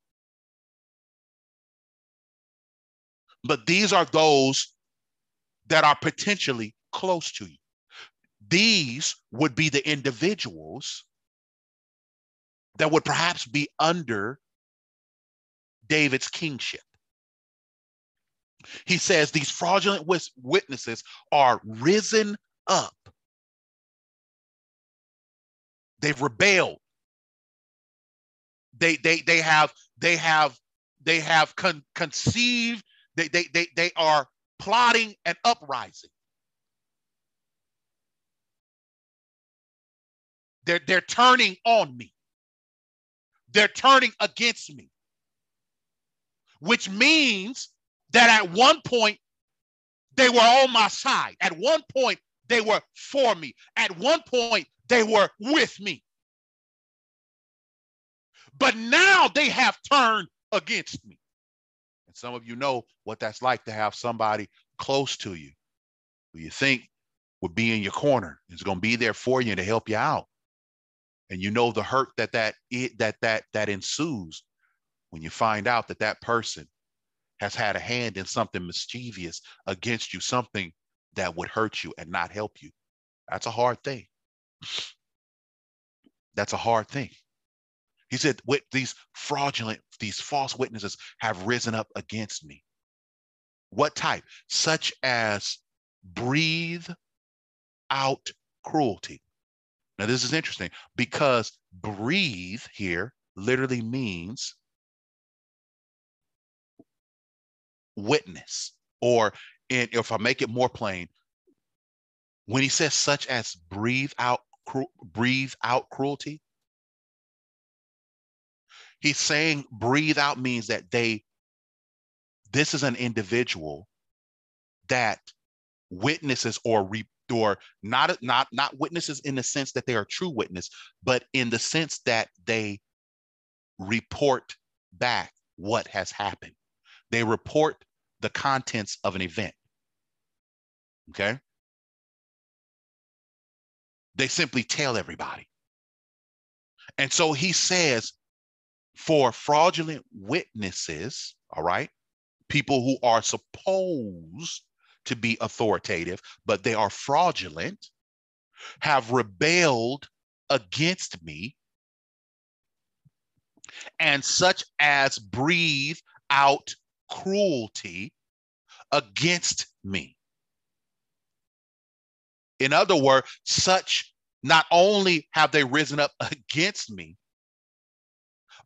but these are those that are potentially close to you. These would be the individuals that would perhaps be under David's kingship. He says these fraudulent witnesses are risen up. They've rebelled. They they they have they have they have con- conceived they, they, they, they are plotting an uprising. They're, they're turning on me. They're turning against me. Which means that at one point, they were on my side. At one point, they were for me. At one point, they were with me. But now they have turned against me. And some of you know what that's like to have somebody close to you who you think would be in your corner, is going to be there for you to help you out. And you know the hurt that that that that that ensues when you find out that that person has had a hand in something mischievous against you, something that would hurt you and not help you. That's a hard thing. That's a hard thing. He said, with these fraudulent, these false witnesses have risen up against me. What type? Such as breathe out cruelty. Now, this is interesting because breathe here literally means witness, or in, if I make it more plain, when he says such as breathe out, cru- breathe out cruelty, He's saying breathe out means that they, this is an individual that witnesses or re, or not not not witnesses in the sense that they are true witness, but in the sense that they report back what has happened. They report the contents of an event. Okay. They simply tell everybody. And so he says, for fraudulent witnesses, all right, people who are supposed to be authoritative, but they are fraudulent, have rebelled against me, and such as breathe out cruelty against me. In other words, such not only have they risen up against me,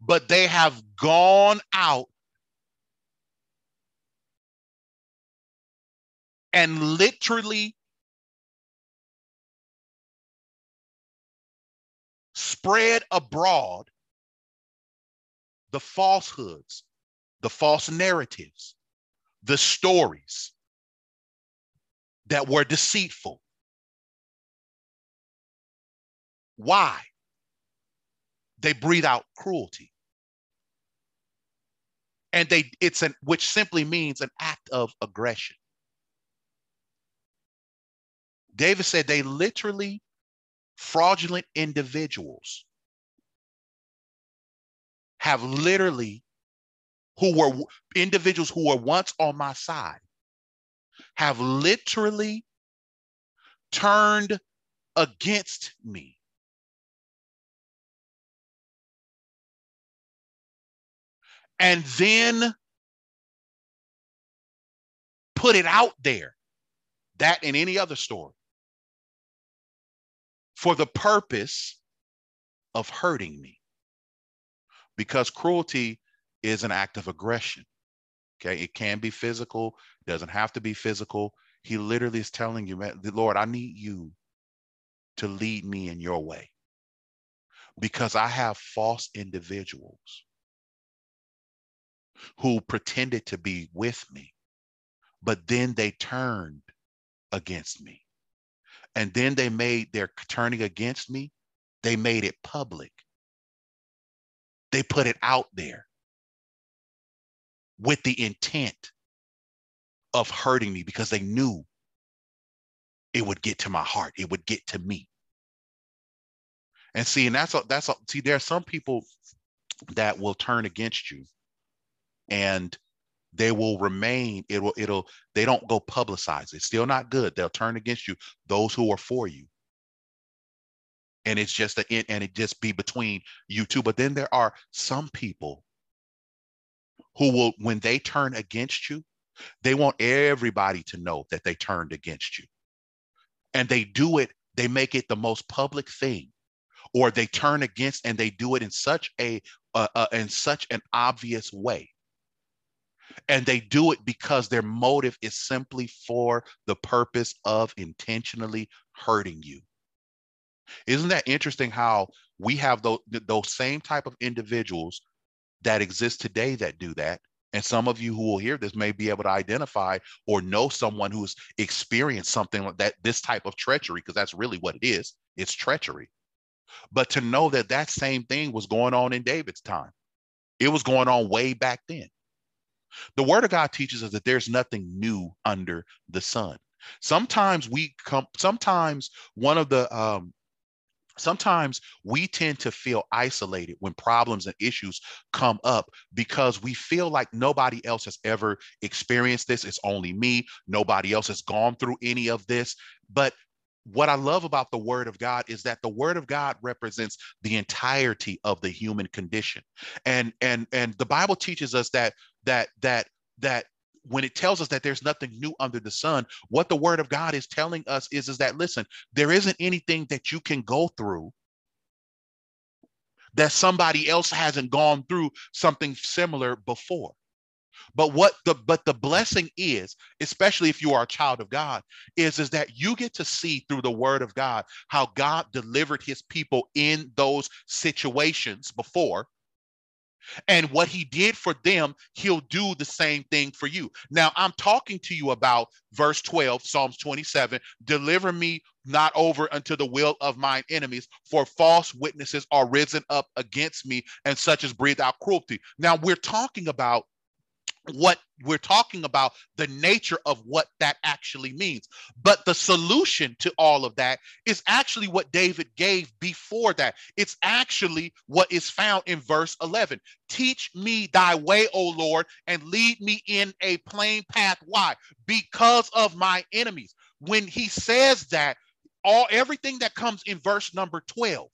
but they have gone out and literally spread abroad the falsehoods, the false narratives, the stories that were deceitful. Why? They breathe out cruelty and they it's an which simply means an act of aggression david said they literally fraudulent individuals have literally who were individuals who were once on my side have literally turned against me. And then put it out there, that and any other story, for the purpose of hurting me. Because cruelty is an act of aggression. Okay, it can be physical, doesn't have to be physical. He literally is telling you, man, Lord, I need you to lead me in your way because I have false individuals who pretended to be with me, but then they turned against me. And then they made their turning against me, they made it public. They put it out there with the intent of hurting me because they knew it would get to my heart, it would get to me. And see, and that's a, that's a, see, there are some people that will turn against you and they will remain it will it'll they don't go publicize it's still not good. They'll turn against you those who are for you. And it's just a, and it just be between you two. But then there are some people who will when they turn against you they want everybody to know that they turned against you and they do it they make it the most public thing or they turn against and they do it in such a uh, uh, in such an obvious way and they do it because their motive is simply for the purpose of intentionally hurting you. Isn't that interesting how we have those, those same type of individuals that exist today that do that? And some of you who will hear this may be able to identify or know someone who's experienced something like that, this type of treachery, because that's really what it is. It's treachery. But to know that that same thing was going on in David's time, it was going on way back then. The word of God teaches us that there's nothing new under the sun. Sometimes we come, sometimes one of the um, sometimes we tend to feel isolated when problems and issues come up because we feel like nobody else has ever experienced this. It's only me. Nobody else has gone through any of this. But what I love about the word of God is that the word of God represents the entirety of the human condition. And and and the Bible teaches us that that that that when it tells us that there's nothing new under the sun, what the word of God is telling us is, is that listen, there isn't anything that you can go through that somebody else hasn't gone through something similar before. But what the but the blessing is, especially if you are a child of God, is is that you get to see through the word of God how God delivered his people in those situations before and what he did for them, he'll do the same thing for you. Now, I'm talking to you about verse 12, Psalms 27 Deliver me not over unto the will of mine enemies, for false witnesses are risen up against me, and such as breathe out cruelty. Now, we're talking about what we're talking about the nature of what that actually means. But the solution to all of that is actually what david gave before that. It's actually what is found in verse 11 teach me thy way o lord and lead me in a plain path. Why? Because of my enemies. When he says that all everything that comes in verse number 12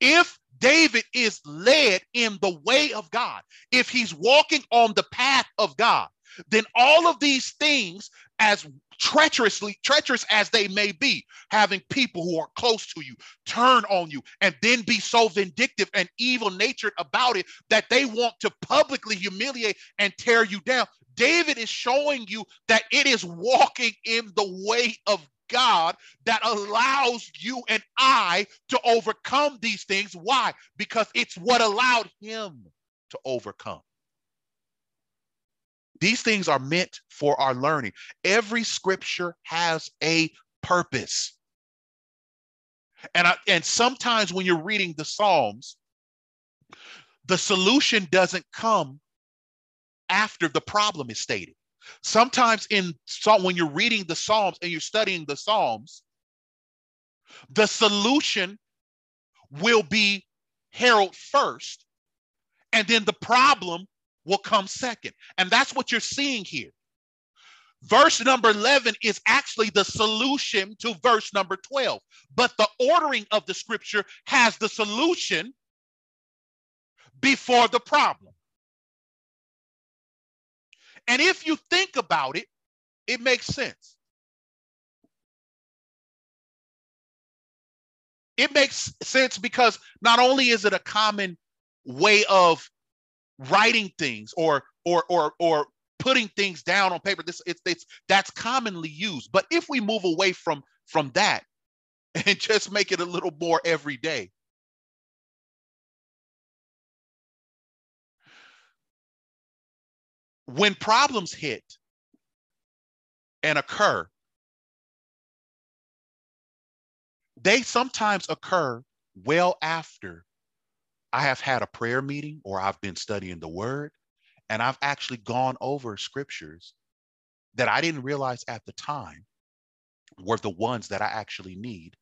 if David is led in the way of God, if he's walking on the path of God, then all of these things, as treacherously treacherous as they may be, having people who are close to you turn on you and then be so vindictive and evil natured about it that they want to publicly humiliate and tear you down. David is showing you that it is walking in the way of God that allows you and I to overcome these things. Why? Because it's what allowed him to overcome. These things are meant for our learning. Every scripture has a purpose. And, I, and sometimes when you're reading the Psalms, the solution doesn't come after the problem is stated. Sometimes in when you're reading the Psalms and you're studying the Psalms, the solution will be herald first, and then the problem will come second. And that's what you're seeing here. Verse number 11 is actually the solution to verse number 12, but the ordering of the scripture has the solution before the problem. And if you think about it, it makes sense. It makes sense because not only is it a common way of writing things or or or or putting things down on paper this it's, it's that's commonly used but if we move away from from that and just make it a little more everyday when problems hit and occur they sometimes occur well after I have had a prayer meeting or I've been studying the word and I've actually gone over scriptures that I didn't realize at the time were the ones that I actually need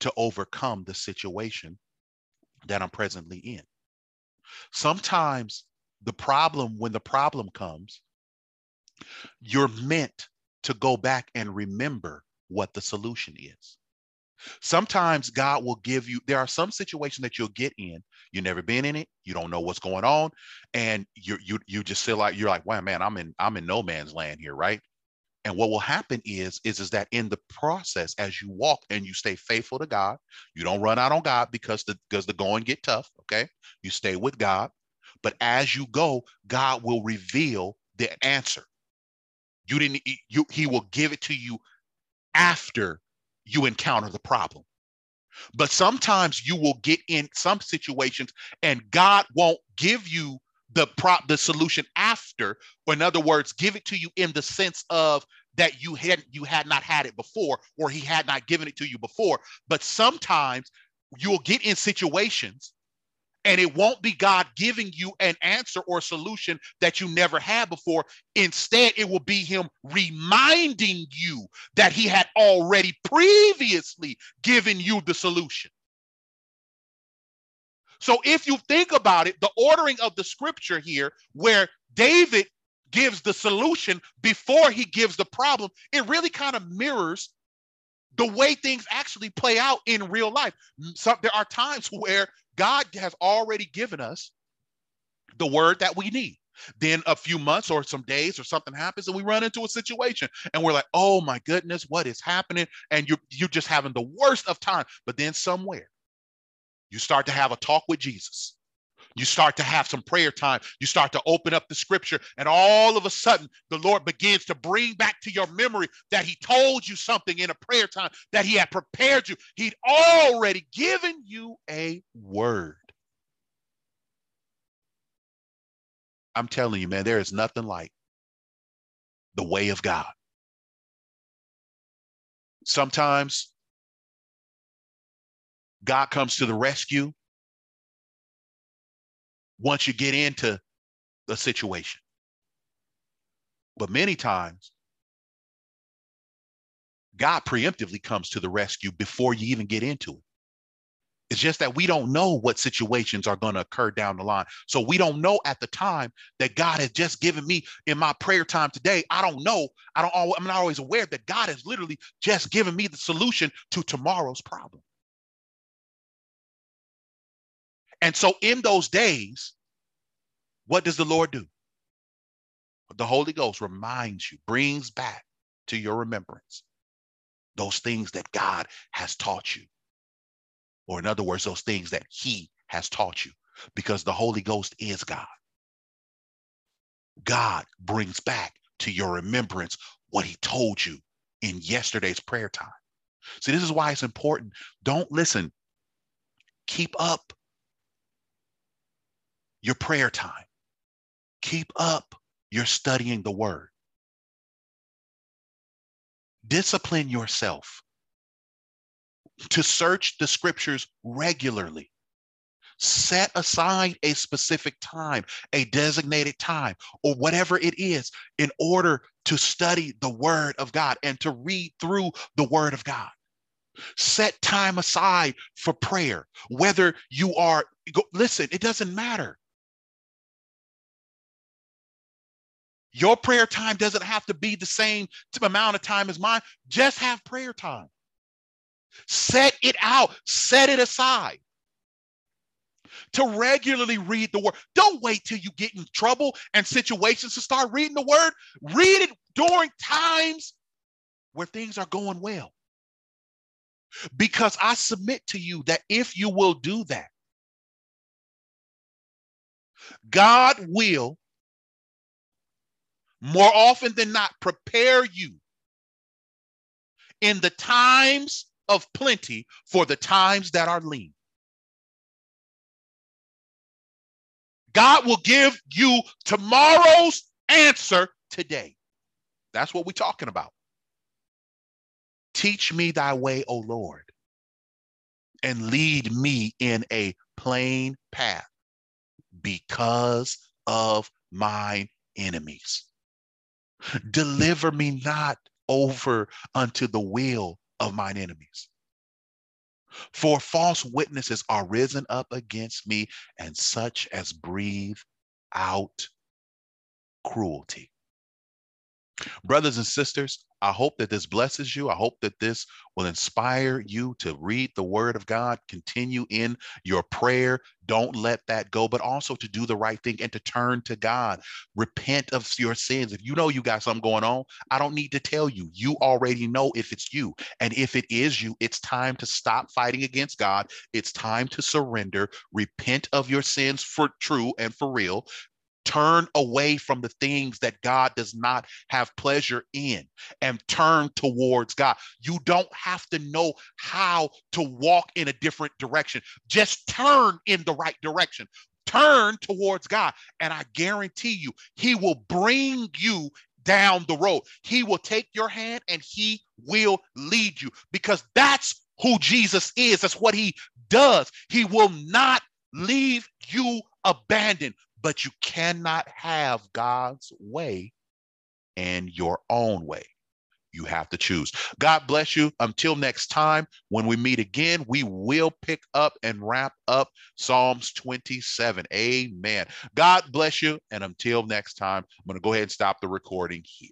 to overcome the situation that I'm presently in. Sometimes the problem, when the problem comes, you're meant to go back and remember what the solution is. Sometimes God will give you, there are some situations that you'll get in. You've never been in it, you don't know what's going on, and you you you just feel like you're like, wow, man, I'm in I'm in no man's land here, right? And what will happen is, is, is that in the process, as you walk and you stay faithful to God, you don't run out on God because the because the going get tough. Okay. You stay with God. But as you go, God will reveal the answer. You didn't you he will give it to you after you encounter the problem. But sometimes you will get in some situations and God won't give you the prop the solution after, or in other words, give it to you in the sense of that you had you had not had it before, or he had not given it to you before. But sometimes you'll get in situations and it won't be God giving you an answer or solution that you never had before. Instead, it will be Him reminding you that He had already previously given you the solution. So, if you think about it, the ordering of the scripture here, where David gives the solution before he gives the problem, it really kind of mirrors the way things actually play out in real life. So there are times where God has already given us the word that we need. Then a few months or some days or something happens and we run into a situation and we're like, oh my goodness, what is happening? And you're, you're just having the worst of time. But then somewhere you start to have a talk with Jesus you start to have some prayer time. You start to open up the scripture, and all of a sudden, the Lord begins to bring back to your memory that He told you something in a prayer time, that He had prepared you. He'd already given you a word. I'm telling you, man, there is nothing like the way of God. Sometimes God comes to the rescue once you get into the situation. But many times, God preemptively comes to the rescue before you even get into it. It's just that we don't know what situations are going to occur down the line. So we don't know at the time that God has just given me in my prayer time today. I don't know. I don't always, I'm not always aware that God has literally just given me the solution to tomorrow's problem. And so in those days, what does the Lord do? The Holy Ghost reminds you, brings back to your remembrance those things that God has taught you. Or, in other words, those things that He has taught you, because the Holy Ghost is God. God brings back to your remembrance what He told you in yesterday's prayer time. See, this is why it's important. Don't listen. Keep up your prayer time. Keep up your studying the word. Discipline yourself to search the scriptures regularly. Set aside a specific time, a designated time, or whatever it is, in order to study the Word of God and to read through the Word of God. Set time aside for prayer, whether you are, listen, it doesn't matter. Your prayer time doesn't have to be the same amount of time as mine. Just have prayer time. Set it out, set it aside to regularly read the word. Don't wait till you get in trouble and situations to start reading the word. Read it during times where things are going well. Because I submit to you that if you will do that, God will more often than not prepare you in the times of plenty for the times that are lean. God will give you tomorrow's answer today. That's what we're talking about. Teach me thy way, O Lord, and lead me in a plain path because of mine enemies. Deliver me not over unto the will of mine enemies. For false witnesses are risen up against me, and such as breathe out cruelty. Brothers and sisters, I hope that this blesses you. I hope that this will inspire you to read the word of God, continue in your prayer. Don't let that go, but also to do the right thing and to turn to God. Repent of your sins. If you know you got something going on, I don't need to tell you. You already know if it's you. And if it is you, it's time to stop fighting against God. It's time to surrender, repent of your sins for true and for real, Turn away from the things that God does not have pleasure in and turn towards God. You don't have to know how to walk in a different direction. Just turn in the right direction. Turn towards God. And I guarantee you, He will bring you down the road. He will take your hand and He will lead you because that's who Jesus is. That's what He does. He will not leave you abandoned but you cannot have God's way and your own way. You have to choose. God bless you. Until next time, when we meet again, we will pick up and wrap up Psalms 27. Amen. God bless you. And until next time, I'm going to go ahead and stop the recording here.